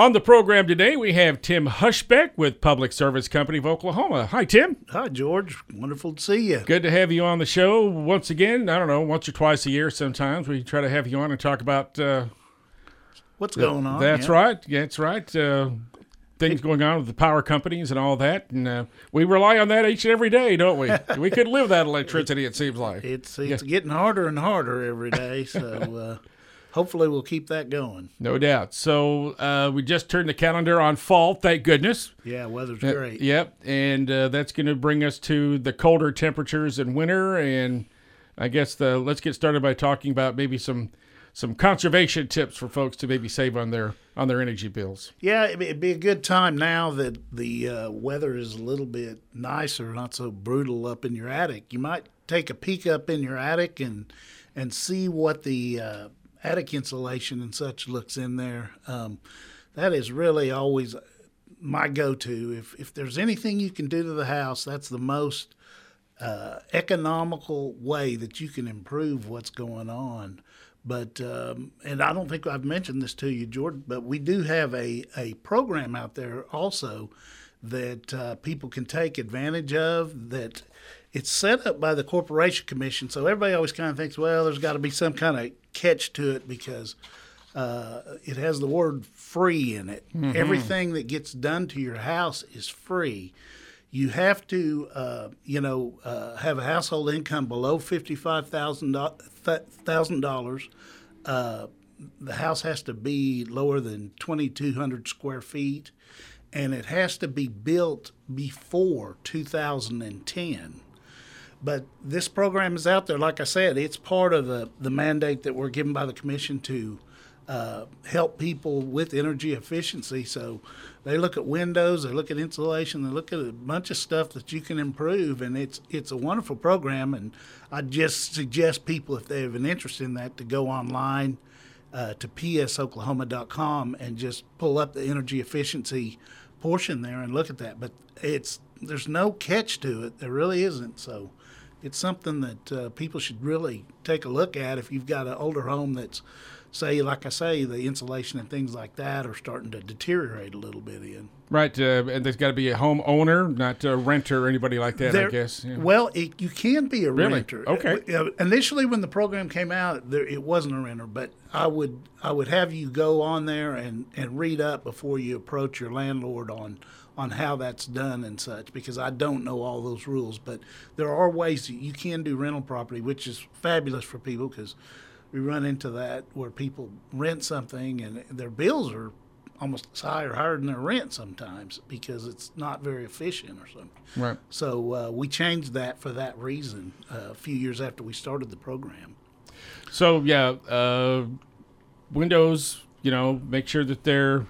On the program today, we have Tim Hushbeck with Public Service Company of Oklahoma. Hi, Tim. Hi, George. Wonderful to see you. Good to have you on the show once again. I don't know, once or twice a year sometimes. We try to have you on and talk about uh, what's going on. That's yeah. right. Yeah, that's right. Uh, things going on with the power companies and all that. And uh, we rely on that each and every day, don't we? we could live without electricity, it seems like. It's, it's yeah. getting harder and harder every day. So. Hopefully we'll keep that going. No doubt. So uh, we just turned the calendar on fall, thank goodness. Yeah, weather's uh, great. Yep, and uh, that's going to bring us to the colder temperatures in winter. And I guess the let's get started by talking about maybe some some conservation tips for folks to maybe save on their on their energy bills. Yeah, it'd be a good time now that the uh, weather is a little bit nicer, not so brutal up in your attic. You might take a peek up in your attic and and see what the uh, attic insulation and such looks in there. Um, that is really always my go-to. If if there's anything you can do to the house, that's the most uh, economical way that you can improve what's going on. But um, and I don't think I've mentioned this to you, Jordan, but we do have a a program out there also that uh, people can take advantage of that it's set up by the corporation commission so everybody always kind of thinks well there's got to be some kind of catch to it because uh, it has the word free in it. Mm-hmm. Everything that gets done to your house is free. You have to, uh, you know, uh, have a household income below fifty-five thousand dollars. Uh, the house has to be lower than twenty-two hundred square feet, and it has to be built before two thousand and ten. But this program is out there. Like I said, it's part of the, the mandate that we're given by the commission to uh, help people with energy efficiency. So they look at windows, they look at insulation, they look at a bunch of stuff that you can improve, and it's it's a wonderful program. And I just suggest people, if they have an interest in that, to go online uh, to psoklahoma.com and just pull up the energy efficiency portion there and look at that. But it's there's no catch to it. There really isn't. So it's something that uh, people should really take a look at if you've got an older home that's say like i say the insulation and things like that are starting to deteriorate a little bit in right uh, and there's got to be a homeowner not a renter or anybody like that there, i guess yeah. well it, you can be a really? renter okay uh, initially when the program came out there, it wasn't a renter but i would i would have you go on there and and read up before you approach your landlord on on how that's done and such because I don't know all those rules. But there are ways that you can do rental property, which is fabulous for people because we run into that where people rent something and their bills are almost high or higher than their rent sometimes because it's not very efficient or something. Right. So uh, we changed that for that reason uh, a few years after we started the program. So yeah, uh, windows. You know, make sure that they're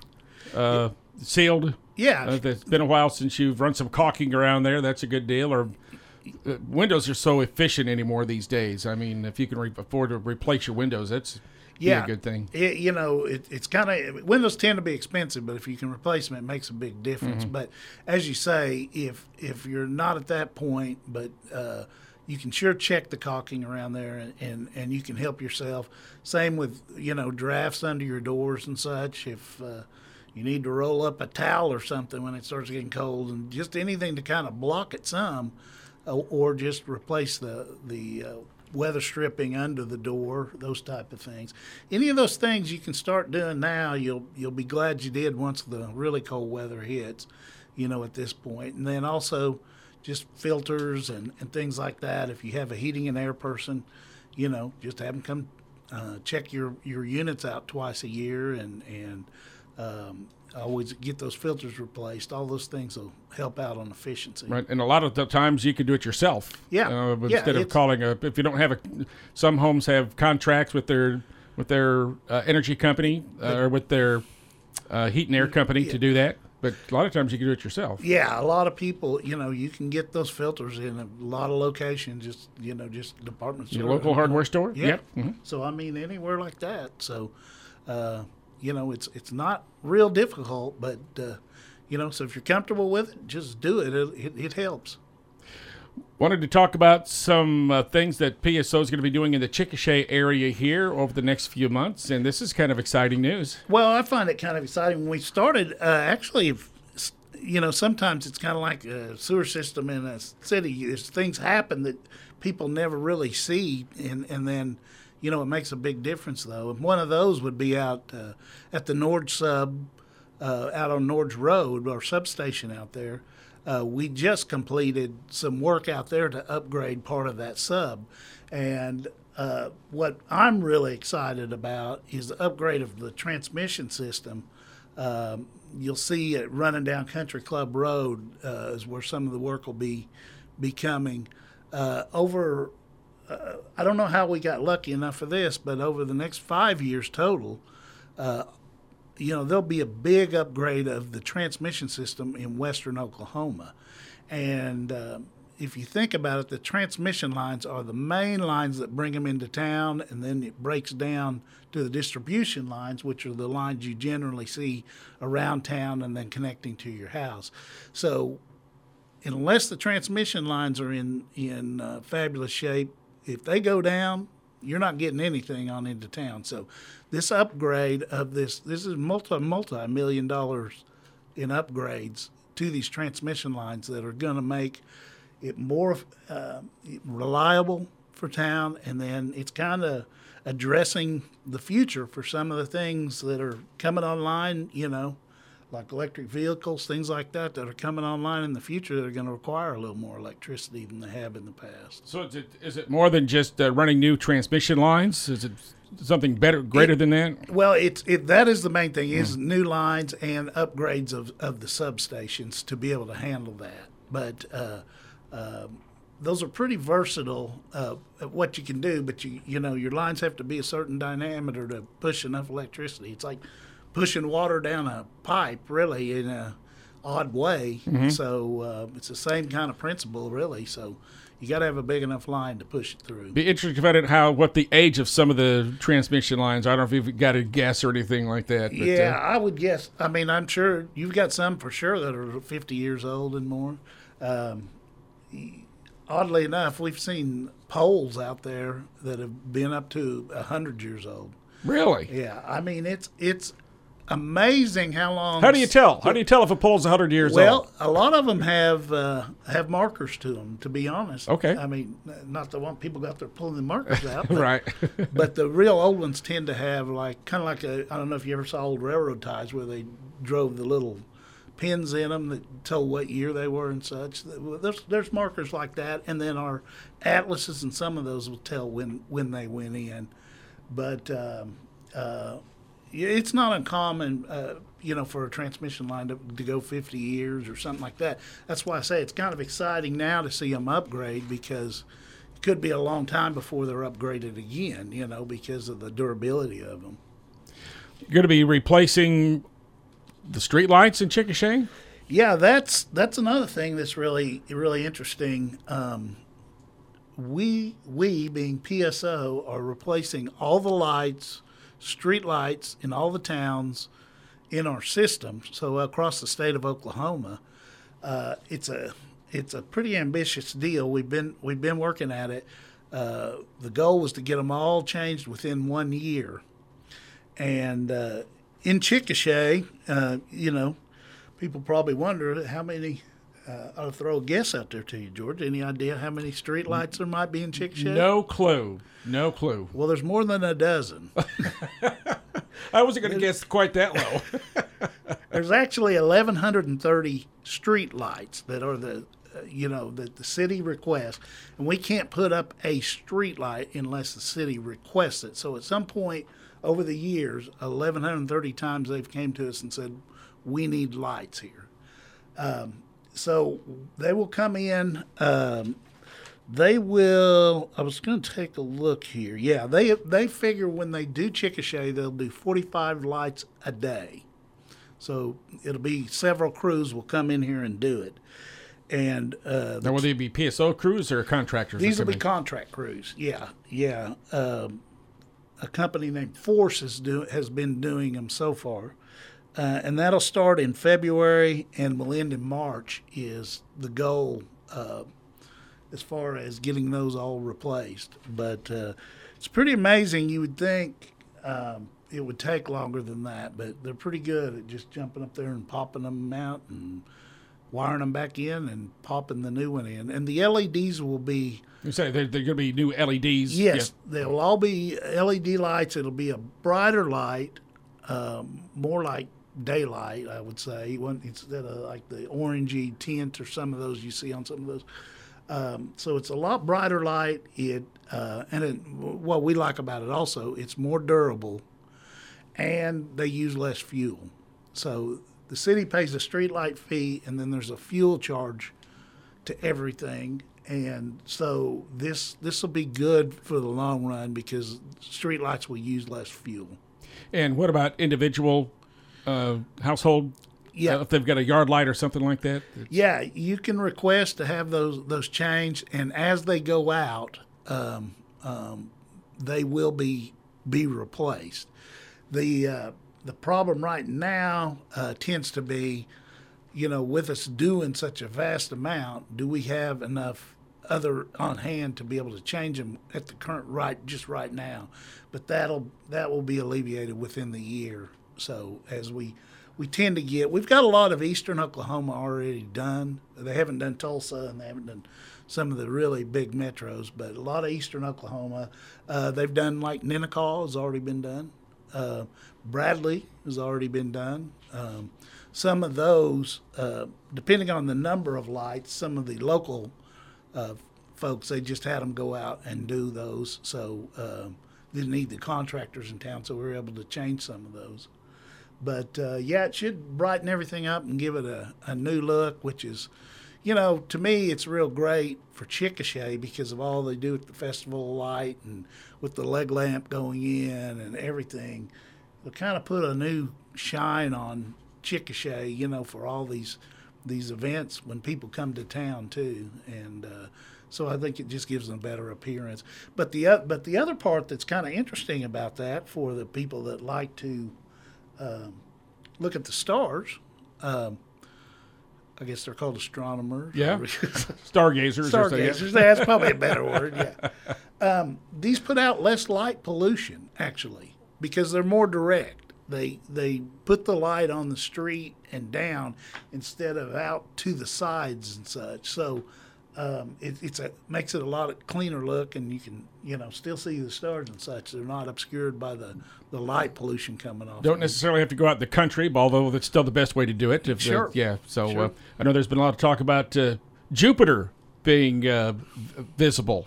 uh, sealed yeah. Uh, it's been a while since you've run some caulking around there. That's a good deal. Or uh, windows are so efficient anymore these days. I mean, if you can re- afford to replace your windows, that's yeah, a good thing. It, you know, it, it's kind of windows tend to be expensive, but if you can replace them, it makes a big difference. Mm-hmm. But as you say, if if you're not at that point, but uh, you can sure check the caulking around there, and, and, and you can help yourself. Same with you know drafts under your doors and such. If uh, you need to roll up a towel or something when it starts getting cold, and just anything to kind of block it some, uh, or just replace the the uh, weather stripping under the door, those type of things. Any of those things you can start doing now. You'll you'll be glad you did once the really cold weather hits. You know, at this point, and then also just filters and, and things like that. If you have a heating and air person, you know, just have them come uh, check your, your units out twice a year and and um, always get those filters replaced. All those things will help out on efficiency. Right, and a lot of the times you can do it yourself. Yeah. Uh, instead yeah, of calling a, if you don't have a, some homes have contracts with their with their uh, energy company uh, or with their uh, heat and air company yeah. to do that. But a lot of times you can do it yourself. Yeah, a lot of people, you know, you can get those filters in a lot of locations, just you know, just department store, Your local hardware store. Yeah. Yep. Mm-hmm. So I mean, anywhere like that. So. Uh, you know, it's it's not real difficult, but uh, you know, so if you're comfortable with it, just do it. It, it, it helps. Wanted to talk about some uh, things that PSO is going to be doing in the Chickasha area here over the next few months, and this is kind of exciting news. Well, I find it kind of exciting. When we started, uh, actually, you know, sometimes it's kind of like a sewer system in a city. There's things happen that people never really see, and and then, you know, it makes a big difference though. And one of those would be out uh, at the Nord Sub, uh, out on Nord's Road, our substation out there. Uh, we just completed some work out there to upgrade part of that sub. And uh, what I'm really excited about is the upgrade of the transmission system. Um, you'll see it running down Country Club Road uh, is where some of the work will be be coming. Uh, over, uh, I don't know how we got lucky enough for this, but over the next five years total, uh, you know, there'll be a big upgrade of the transmission system in western Oklahoma. And uh, if you think about it, the transmission lines are the main lines that bring them into town, and then it breaks down to the distribution lines, which are the lines you generally see around town and then connecting to your house. So, unless the transmission lines are in in uh, fabulous shape, if they go down, you're not getting anything on into town. So this upgrade of this this is multi multi million dollars in upgrades to these transmission lines that are going to make it more uh, reliable for town, and then it's kind of addressing the future for some of the things that are coming online. You know, like electric vehicles, things like that, that are coming online in the future that are going to require a little more electricity than they have in the past. So is it, is it more than just uh, running new transmission lines? Is it something better, greater it, than that? Well, it's it that is the main thing is mm. new lines and upgrades of, of the substations to be able to handle that. But uh, uh, those are pretty versatile uh, at what you can do. But you you know your lines have to be a certain diameter to push enough electricity. It's like pushing water down a pipe, really, in a odd way. Mm-hmm. So uh, it's the same kind of principle, really. So you got to have a big enough line to push it through. Be interesting to find out how what the age of some of the transmission lines. I don't know if you've got a guess or anything like that. But, yeah, uh, I would guess. I mean, I'm sure you've got some for sure that are 50 years old and more. Um, oddly enough, we've seen poles out there that have been up to 100 years old. Really? Yeah. I mean, it's it's amazing how long. How do you tell? How do you tell if a pole's hundred years well, old? Well, a lot of them have uh, have markers to them. To be honest, okay. I mean, not the one people got there pulling the markers out, but, right? but the real old ones tend to have like kind of like a. I don't know if you ever saw old railroad ties where they drove the little pins in them that tell what year they were and such. There's there's markers like that, and then our atlases and some of those will tell when when they went in, but. Um, uh, it's not uncommon, uh, you know, for a transmission line to, to go 50 years or something like that. That's why I say it's kind of exciting now to see them upgrade because it could be a long time before they're upgraded again, you know, because of the durability of them. You're going to be replacing the street lights in Chickasha? Yeah, that's that's another thing that's really really interesting. Um, we we being PSO are replacing all the lights street lights in all the towns in our system. So across the state of Oklahoma, uh, it's a it's a pretty ambitious deal. We've been we've been working at it. Uh, the goal was to get them all changed within one year, and uh, in Chickasha, uh, you know, people probably wonder how many uh, I'll throw a guess out there to you, George. Any idea how many street lights there might be in Chickasha? No clue. No clue. Well, there's more than a dozen. I wasn't going to guess quite that low. there's actually 1,130 street lights that are the, uh, you know, that the city requests, and we can't put up a street light unless the city requests it. So at some point over the years, 1,130 times they've came to us and said, "We need lights here." Um, so they will come in. Um, they will. I was going to take a look here. Yeah, they they figure when they do Chickasha, they'll do 45 lights a day. So it'll be several crews will come in here and do it. And uh, now, will they be PSO crews or contractors? These will be contract crews. Yeah, yeah. Um, a company named Force has do has been doing them so far. Uh, and that'll start in February and will end in March. Is the goal? Uh, as far as getting those all replaced. But uh, it's pretty amazing. You would think um, it would take longer than that, but they're pretty good at just jumping up there and popping them out and wiring them back in and popping the new one in. And the LEDs will be. You say they're, they're going to be new LEDs. Yes, yeah. they'll all be LED lights. It'll be a brighter light, um, more like daylight, I would say, instead of like the orangey tint or some of those you see on some of those. Um, so it's a lot brighter light. It uh, and it, what we like about it also, it's more durable, and they use less fuel. So the city pays a street light fee, and then there's a fuel charge to everything. And so this this will be good for the long run because street lights will use less fuel. And what about individual uh, household? Yeah, uh, if they've got a yard light or something like that. Yeah, you can request to have those those changed, and as they go out, um, um, they will be be replaced. The uh, the problem right now uh, tends to be, you know, with us doing such a vast amount, do we have enough other on hand to be able to change them at the current right just right now? But that'll that will be alleviated within the year. So as we we tend to get, we've got a lot of Eastern Oklahoma already done. They haven't done Tulsa and they haven't done some of the really big metros, but a lot of Eastern Oklahoma. Uh, they've done like Nenakaw has already been done. Uh, Bradley has already been done. Um, some of those, uh, depending on the number of lights, some of the local uh, folks, they just had them go out and do those. So uh, didn't need the contractors in town, so we were able to change some of those. But uh, yeah, it should brighten everything up and give it a, a new look, which is, you know, to me, it's real great for Chickasha because of all they do at the Festival of Light and with the leg lamp going in and everything It'll kind of put a new shine on Chickasha, you know, for all these these events when people come to town too, and uh, so I think it just gives them a better appearance. But the uh, but the other part that's kind of interesting about that for the people that like to um, look at the stars. Um, I guess they're called astronomers. Yeah, stargazers. Stargazers. That's probably a better word. Yeah. Um, these put out less light pollution actually because they're more direct. They they put the light on the street and down instead of out to the sides and such. So um, it, it's a makes it a lot cleaner look, and you can you know still see the stars and such. They're not obscured by the, the light pollution coming off. Don't necessarily have to go out in the country, although that's still the best way to do it. If, sure. Uh, yeah. So sure. Uh, I know there's been a lot of talk about uh, Jupiter being uh, visible.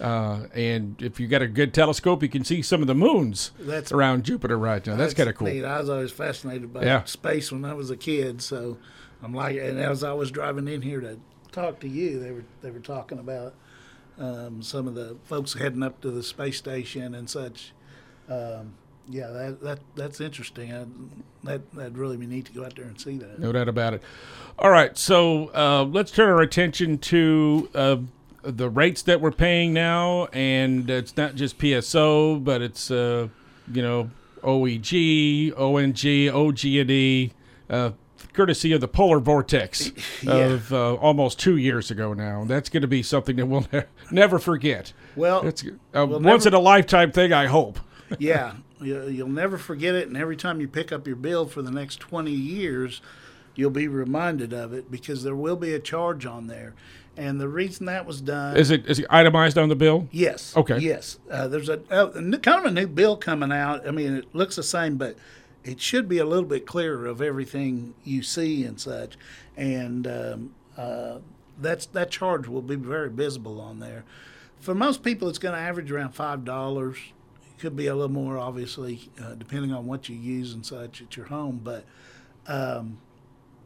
Uh, and if you got a good telescope, you can see some of the moons that's, around Jupiter right now. That's, that's kind of cool. Neat. I was always fascinated by yeah. space when I was a kid. So I'm like, and as I was driving in here to talk to you, they were they were talking about um, some of the folks heading up to the space station and such. Um, yeah, that, that that's interesting. I, that that'd really be neat to go out there and see that. No doubt about it. All right, so uh, let's turn our attention to uh, the rates that we're paying now, and it's not just PSO, but it's uh, you know OEG, ONG, OG&E, courtesy of the polar vortex yeah. of uh, almost two years ago now. That's going to be something that we'll ne- never forget. Well, it's uh, we'll once never, in a lifetime thing. I hope. yeah, you'll never forget it, and every time you pick up your bill for the next twenty years, you'll be reminded of it because there will be a charge on there. And the reason that was done is it is it itemized on the bill? Yes. Okay. Yes. Uh, there's a, a, kind of a new bill coming out. I mean, it looks the same, but it should be a little bit clearer of everything you see and such. And um, uh, that's that charge will be very visible on there. For most people, it's going to average around five dollars. It could be a little more, obviously, uh, depending on what you use and such at your home. But um,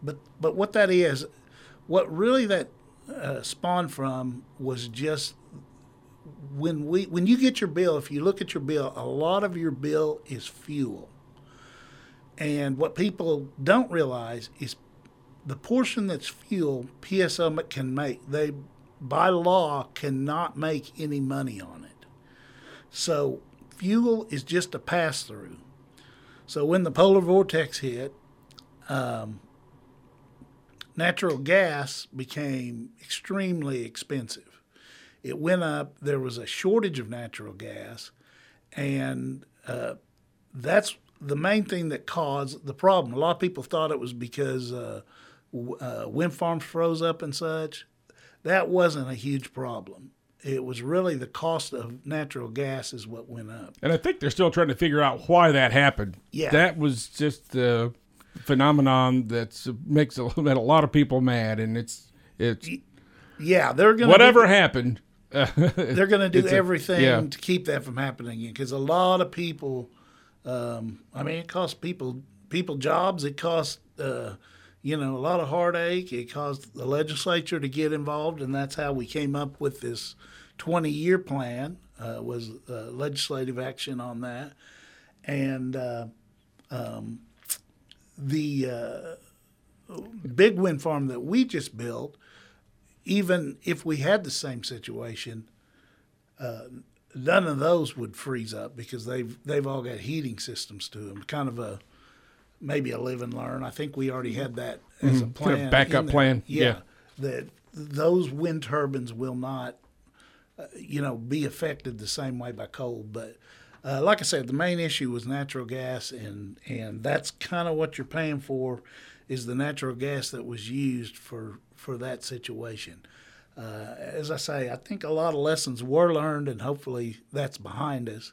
but but what that is, what really that uh, spawned from was just when we when you get your bill. If you look at your bill, a lot of your bill is fuel. And what people don't realize is the portion that's fuel PSO can make. They by law cannot make any money on it. So fuel is just a pass through. So when the polar vortex hit, um, natural gas became extremely expensive. it went up. There was a shortage of natural gas, and uh, that's the main thing that caused the problem. A lot of people thought it was because uh, uh, wind farms froze up and such. That wasn't a huge problem. It was really the cost of natural gas is what went up. And I think they're still trying to figure out why that happened. Yeah. That was just a phenomenon that makes a, a lot of people mad, and it's it's yeah they're gonna whatever do, happened. they're going to do a- everything yeah. to keep that from happening again because a lot of people. Um, I mean, it costs people people jobs. It costs uh, you know a lot of heartache. It caused the legislature to get involved, and that's how we came up with this twenty year plan. Uh, was uh, legislative action on that, and uh, um, the uh, big wind farm that we just built even if we had the same situation, uh, none of those would freeze up because they've they've all got heating systems to them. Kind of a maybe a live and learn. I think we already had that as a Kind of plan, backup in plan, Yeah, yeah. that those wind turbines will not, uh, you know, be affected the same way by cold. But uh, like I said, the main issue was natural gas, and and that's kind of what you're paying for, is the natural gas that was used for for that situation. Uh, as I say, I think a lot of lessons were learned, and hopefully that's behind us.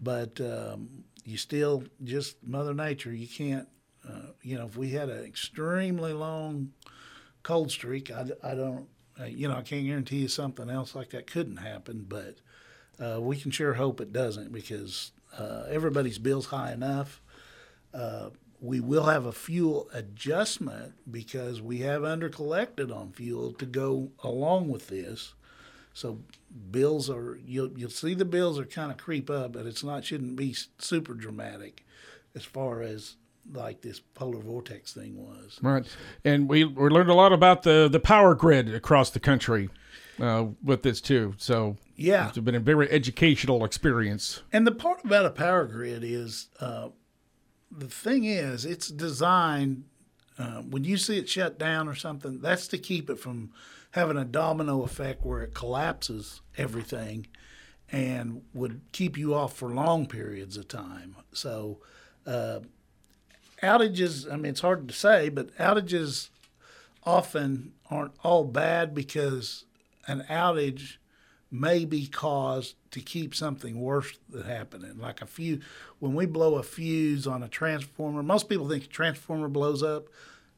But um, you still just Mother Nature. You can't, uh, you know, if we had an extremely long cold streak, I, I don't, uh, you know, I can't guarantee you something else like that couldn't happen. But uh, we can sure hope it doesn't because uh, everybody's bill's high enough. We will have a fuel adjustment because we have undercollected on fuel to go along with this. So bills are you'll you'll see the bills are kind of creep up, but it's not shouldn't be super dramatic as far as like this polar vortex thing was. Right, and we we learned a lot about the the power grid across the country uh, with this too. So Yeah, it's been a very educational experience. And the part about a power grid is uh, the thing is, it's designed uh, when you see it shut down or something, that's to keep it from having a domino effect where it collapses everything and would keep you off for long periods of time. So, uh, outages, I mean, it's hard to say, but outages often aren't all bad because an outage may be caused to keep something worse than happening. Like a few, when we blow a fuse on a transformer, most people think a transformer blows up.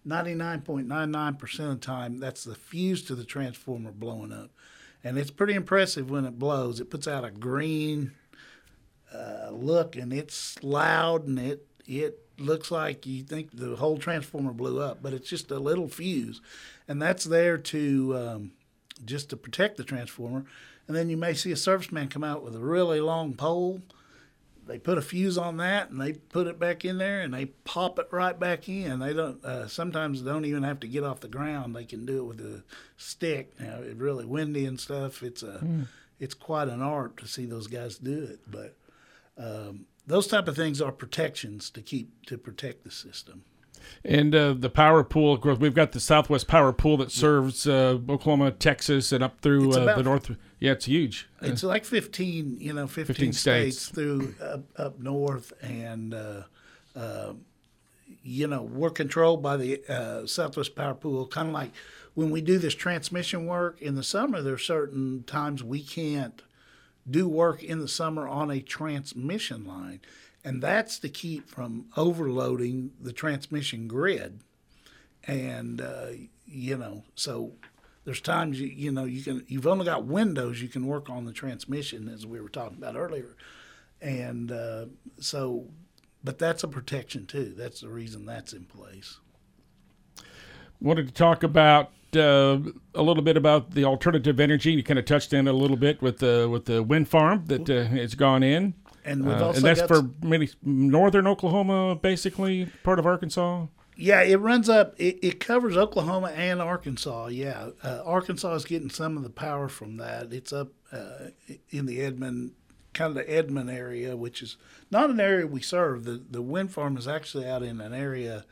99.99% of the time, that's the fuse to the transformer blowing up. And it's pretty impressive when it blows. It puts out a green uh, look and it's loud and it, it looks like you think the whole transformer blew up, but it's just a little fuse. And that's there to um, just to protect the transformer. And then you may see a serviceman come out with a really long pole. They put a fuse on that and they put it back in there and they pop it right back in. They don't uh, sometimes don't even have to get off the ground. They can do it with a stick. Now it's really windy and stuff. It's a it's quite an art to see those guys do it. But um, those type of things are protections to keep to protect the system. And uh, the power pool, of course, we've got the Southwest Power Pool that serves uh, Oklahoma, Texas, and up through uh, about- the north. Yeah, it's huge. It's like 15, you know, 15, 15 states. states. through up, up north, and uh, uh, you know we're controlled by the uh, Southwest Power Pool. Kind of like when we do this transmission work in the summer. There are certain times we can't do work in the summer on a transmission line, and that's to keep from overloading the transmission grid. And uh, you know, so there's times you you know you can you've only got windows you can work on the transmission as we were talking about earlier, and uh, so, but that's a protection too. That's the reason that's in place. Wanted to talk about uh, a little bit about the alternative energy. You kind of touched on it a little bit with the with the wind farm that uh, has gone in, And we've Uh, also and that's for many northern Oklahoma, basically part of Arkansas. Yeah, it runs up. It, it covers Oklahoma and Arkansas. Yeah, uh, Arkansas is getting some of the power from that. It's up uh, in the Edmond, kind of the Edmond area, which is not an area we serve. The the wind farm is actually out in an area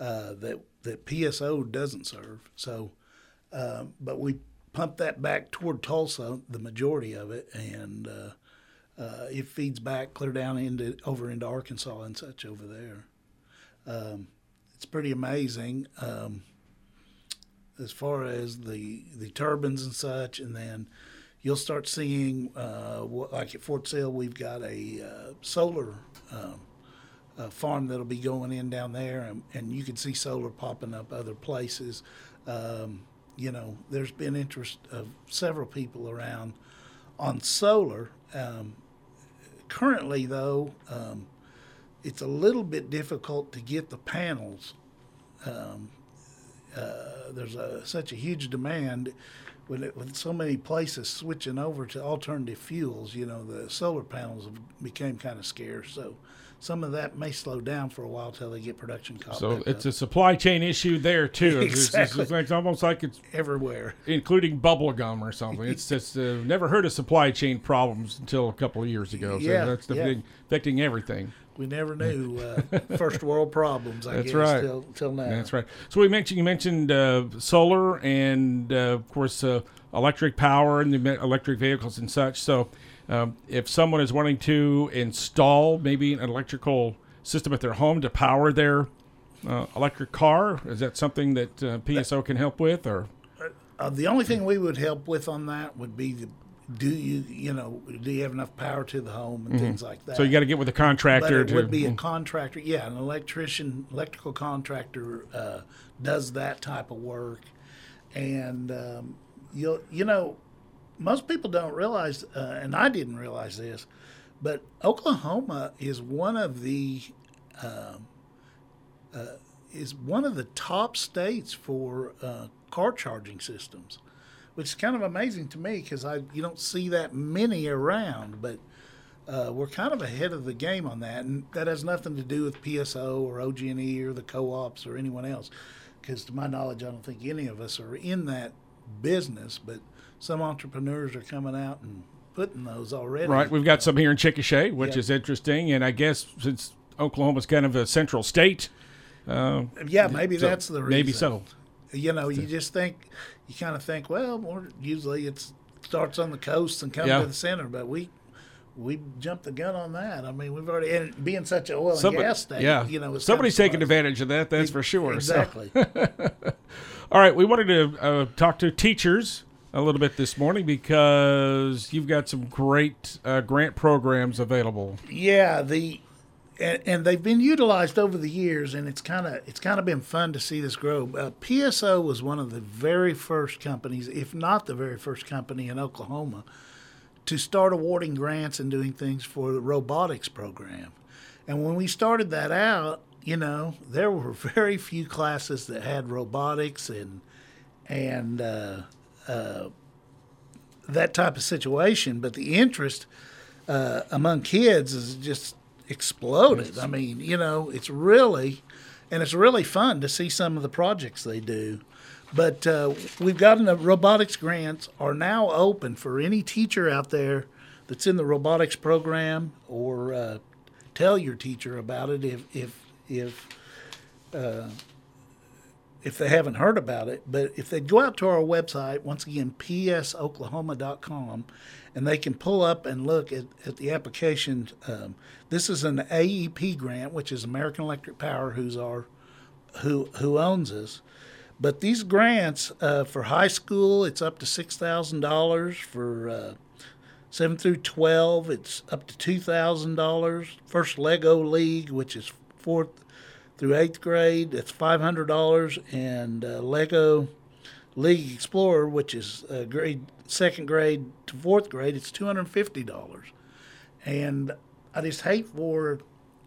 uh, that that PSO doesn't serve. So, uh, but we pump that back toward Tulsa, the majority of it, and uh, it feeds back clear down into over into Arkansas and such over there. Um, it's pretty amazing um, as far as the the turbines and such, and then you'll start seeing uh, what, like at Fort Sill, we've got a uh, solar. Um, uh, farm that'll be going in down there, and, and you can see solar popping up other places. Um, you know, there's been interest of several people around on solar. Um, currently, though, um, it's a little bit difficult to get the panels. Um, uh, there's a, such a huge demand with, it, with so many places switching over to alternative fuels. You know, the solar panels have became kind of scarce, so some of that may slow down for a while till they get production caught. So it's up. a supply chain issue there too. It's- it's- Exactly. It's, it's almost like it's everywhere. including bubble gum or something. It's just uh, never heard of supply chain problems until a couple of years ago. So Yeah, that's the yeah. thing affecting everything. We never knew uh, first world problems. I That's guess right. till, till now. That's right. So we mentioned you mentioned uh, solar and uh, of course uh, electric power and the electric vehicles and such. So um, if someone is wanting to install maybe an electrical system at their home to power their uh, electric car, is that something that uh, PSO can help with, or Uh, the only thing we would help with on that would be the, do you you know do you have enough power to the home and things like that. Mm-hmm. so you got to get with a but contractor it to would be a contractor. Yeah, an electrician, electrical contractor uh, does that type of work, and um, you you know most people don't realize, uh, and I didn't realize this, but Oklahoma is one of the um, uh, is one of the top states for uh, car charging systems, which is kind of amazing to me because I you don't see that many around, but uh, we're kind of ahead of the game on that, and that has nothing to do with PSO or OG&E or the co-ops or anyone else, because to my knowledge, I don't think any of us are in that business. But some entrepreneurs are coming out and putting those already. Right. We've got some here in Chickasha, which Yeah. is interesting. And I guess since Oklahoma's kind of a central state, uh, Yeah, maybe so that's the reason. maybe so. You know, you just think, you kind of think, well, usually it starts on the coast and comes Yeah. to the center, but we we jumped the gun on that. I mean, we've already and being such an oil and Somebody- gas state. yeah. you know, Somebody's kind of taking advantage of that, that's for sure. So- Exactly. all right. We wanted to uh, talk to teachers a little bit this morning because you've got some great uh, grant programs available. Yeah, the and, and they've been utilized over the years, and it's kind of it's kind of been fun to see this grow. Uh, PSO was one of the very first companies, if not the very first company in Oklahoma, to start awarding grants and doing things for the robotics program. And when we started that out, you know, there were very few classes that had robotics and and uh, uh, that type of situation. But the interest uh, among kids is just exploded. I mean, you know, it's really, and it's really fun to see some of the projects they do. But uh, we've gotten the robotics grants are now open for any teacher out there that's in the robotics program, or uh, tell your teacher about it if if if uh, if they haven't heard about it. But if they go out to our website, once again, psoklahoma.com, and they can pull up and look at, at the application. Um, this is an AEP grant, which is American Electric Power, who's our who who owns us. But these grants uh, for high school, it's up to six thousand dollars. For uh, seven through twelve, it's up to two thousand dollars. First Lego League, which is fourth through eighth grade, it's five hundred dollars, and uh, Lego League Explorer, which is uh, grade second grade to fourth grade, it's two hundred fifty dollars. And I just hate for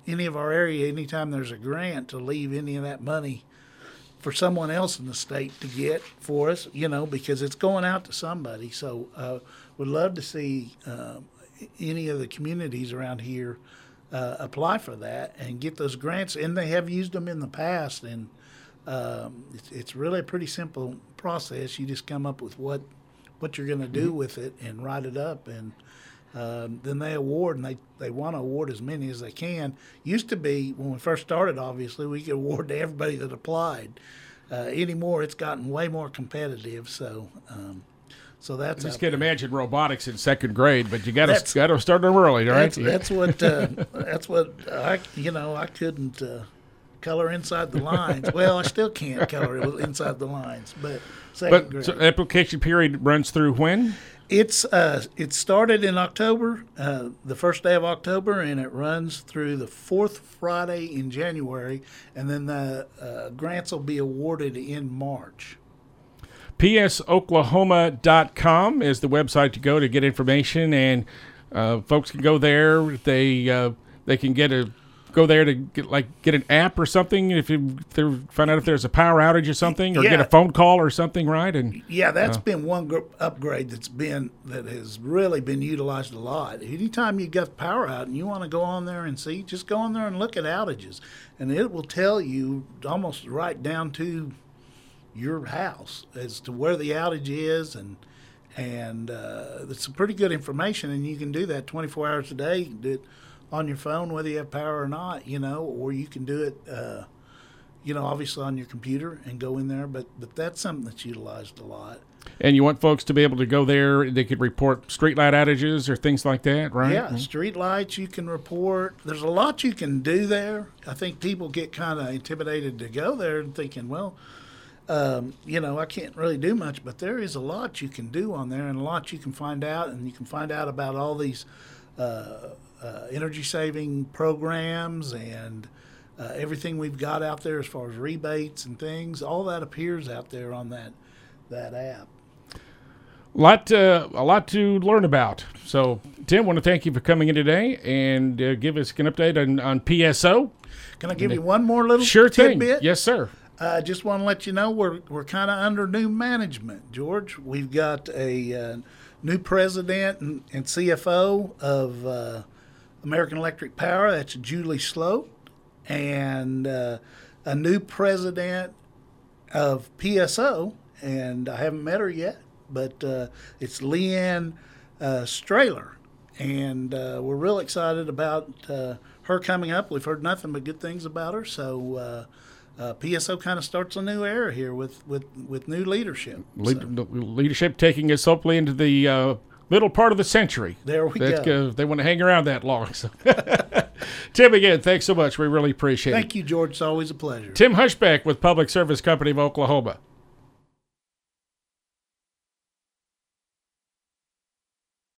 any of our area, anytime there's a grant, to leave any of that money for someone else in the state to get for us, you know, because it's going out to somebody. So, uh, would love to see uh, any of the communities around here uh, apply for that and get those grants. And they have used them in the past, and um, it's, it's really a pretty simple process. You just come up with what what you're going to do with it and write it up, and um, then they award, and they, they want to award as many as they can. Used to be when we first started, obviously we could award to everybody that applied. Uh, anymore, it's gotten way more competitive. So, um, So that's I just can't there. imagine robotics in second grade, but you got to got to start them early, right? That's, that's what uh, that's what I you know I couldn't uh, color inside the lines. Well, I still can't color inside the lines, but second but grade. so application period runs through when? It's uh, it started in October, uh, the first day of October, and it runs through the fourth Friday in January, and then the uh, grants will be awarded in March. psoklahoma.com is the website to go to get information, and uh, folks can go there. They uh, they can get a go there to get like get an app or something if you if find out if there's a power outage or something, or get a phone call or something, right? And Yeah, that's been one gr- upgrade that's been that has really been utilized a lot. Anytime you got power out and you want to go on there and see, just go on there and look at outages, and it will tell you almost right down to your house as to where the outage is and and uh, it's pretty good information and you can do that 24 hours a day you can do it on your phone whether you have power or not you know or you can do it uh, you know obviously on your computer and go in there but but that's something that's utilized a lot and you want folks to be able to go there. They could report streetlight outages or things like that, right? Yeah, street lights you can report. There's a lot you can do there. I think people get kind of intimidated to go there and thinking, well, um, you know, I can't really do much, but there is a lot you can do on there and a lot you can find out, and you can find out about all these uh, uh, energy saving programs and uh, everything we've got out there as far as rebates and things. All that appears out there on that that app. lot uh, a lot to learn about. So, Tim, want to thank you for coming in today and uh, give us an update on, on PSO. Can I give you one more little Sure thing. tidbit? Yes, sir. I uh, just want to let you know we're we're kind of under new management, George. We've got a uh, new president and, and CFO of uh, American Electric Power. That's Julie Sloat, and uh, a new president of PSO. And I haven't met her yet, but uh, it's Leigh Anne uh, Strahler, and we're real excited about her coming up. We've heard nothing but good things about her, so. Uh, uh, PSO kind of starts a new era here with, with, with new leadership. Le- So, leadership taking us hopefully into the uh, middle part of the century. there we That's go. good. They want to hang around that long. So. Tim, again, thanks so much. We really appreciate it. Thank you, George. It's always a pleasure. Tim Hushbeck with Public Service Company of Oklahoma.